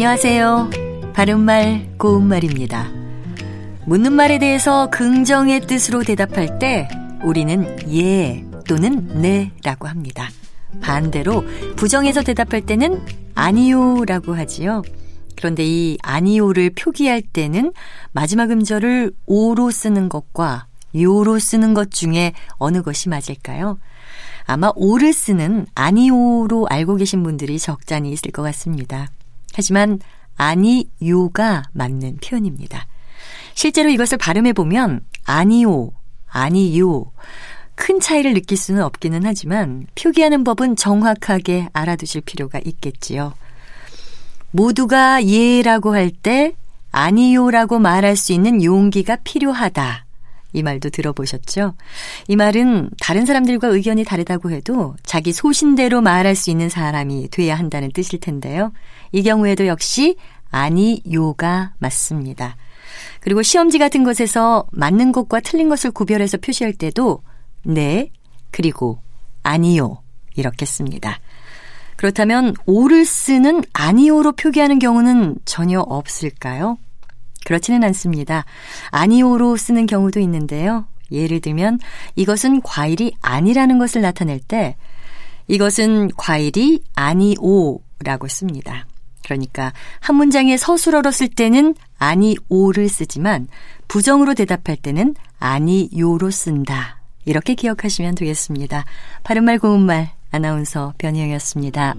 안녕하세요. 바른말, 고운말입니다. 묻는 말에 대해서 긍정의 뜻으로 대답할 때 우리는 예 또는 네 라고 합니다. 반대로 부정해서 대답할 때는 아니요 라고 하지요. 그런데 이 아니요를 표기할 때는 마지막 음절을 오로 쓰는 것과 요로 쓰는 것 중에 어느 것이 맞을까요? 아마 오를 쓰는 아니오로 알고 계신 분들이 적잖이 있을 것 같습니다. 하지만 아니요가 맞는 표현입니다. 실제로 이것을 발음해 보면 아니오, 아니요 큰 차이를 느낄 수는 없기는 하지만 표기하는 법은 정확하게 알아두실 필요가 있겠지요. 모두가 예라고 할 때 아니요라고 말할 수 있는 용기가 필요하다. 이 말도 들어보셨죠? 이 말은 다른 사람들과 의견이 다르다고 해도 자기 소신대로 말할 수 있는 사람이 돼야 한다는 뜻일 텐데요. 이 경우에도 역시 아니요가 맞습니다. 그리고 시험지 같은 것에서 맞는 것과 틀린 것을 구별해서 표시할 때도 네, 그리고 아니요 이렇게 씁니다. 그렇다면 오를 쓰는 아니오로 표기하는 경우는 전혀 없을까요? 그렇지는 않습니다. 아니오로 쓰는 경우도 있는데요. 예를 들면 이것은 과일이 아니라는 것을 나타낼 때 이것은 과일이 아니오라고 씁니다. 그러니까 한 문장에 서술어로 쓸 때는 아니오를 쓰지만 부정으로 대답할 때는 아니요로 쓴다. 이렇게 기억하시면 되겠습니다. 바른말 고운말 아나운서 변희영이었습니다.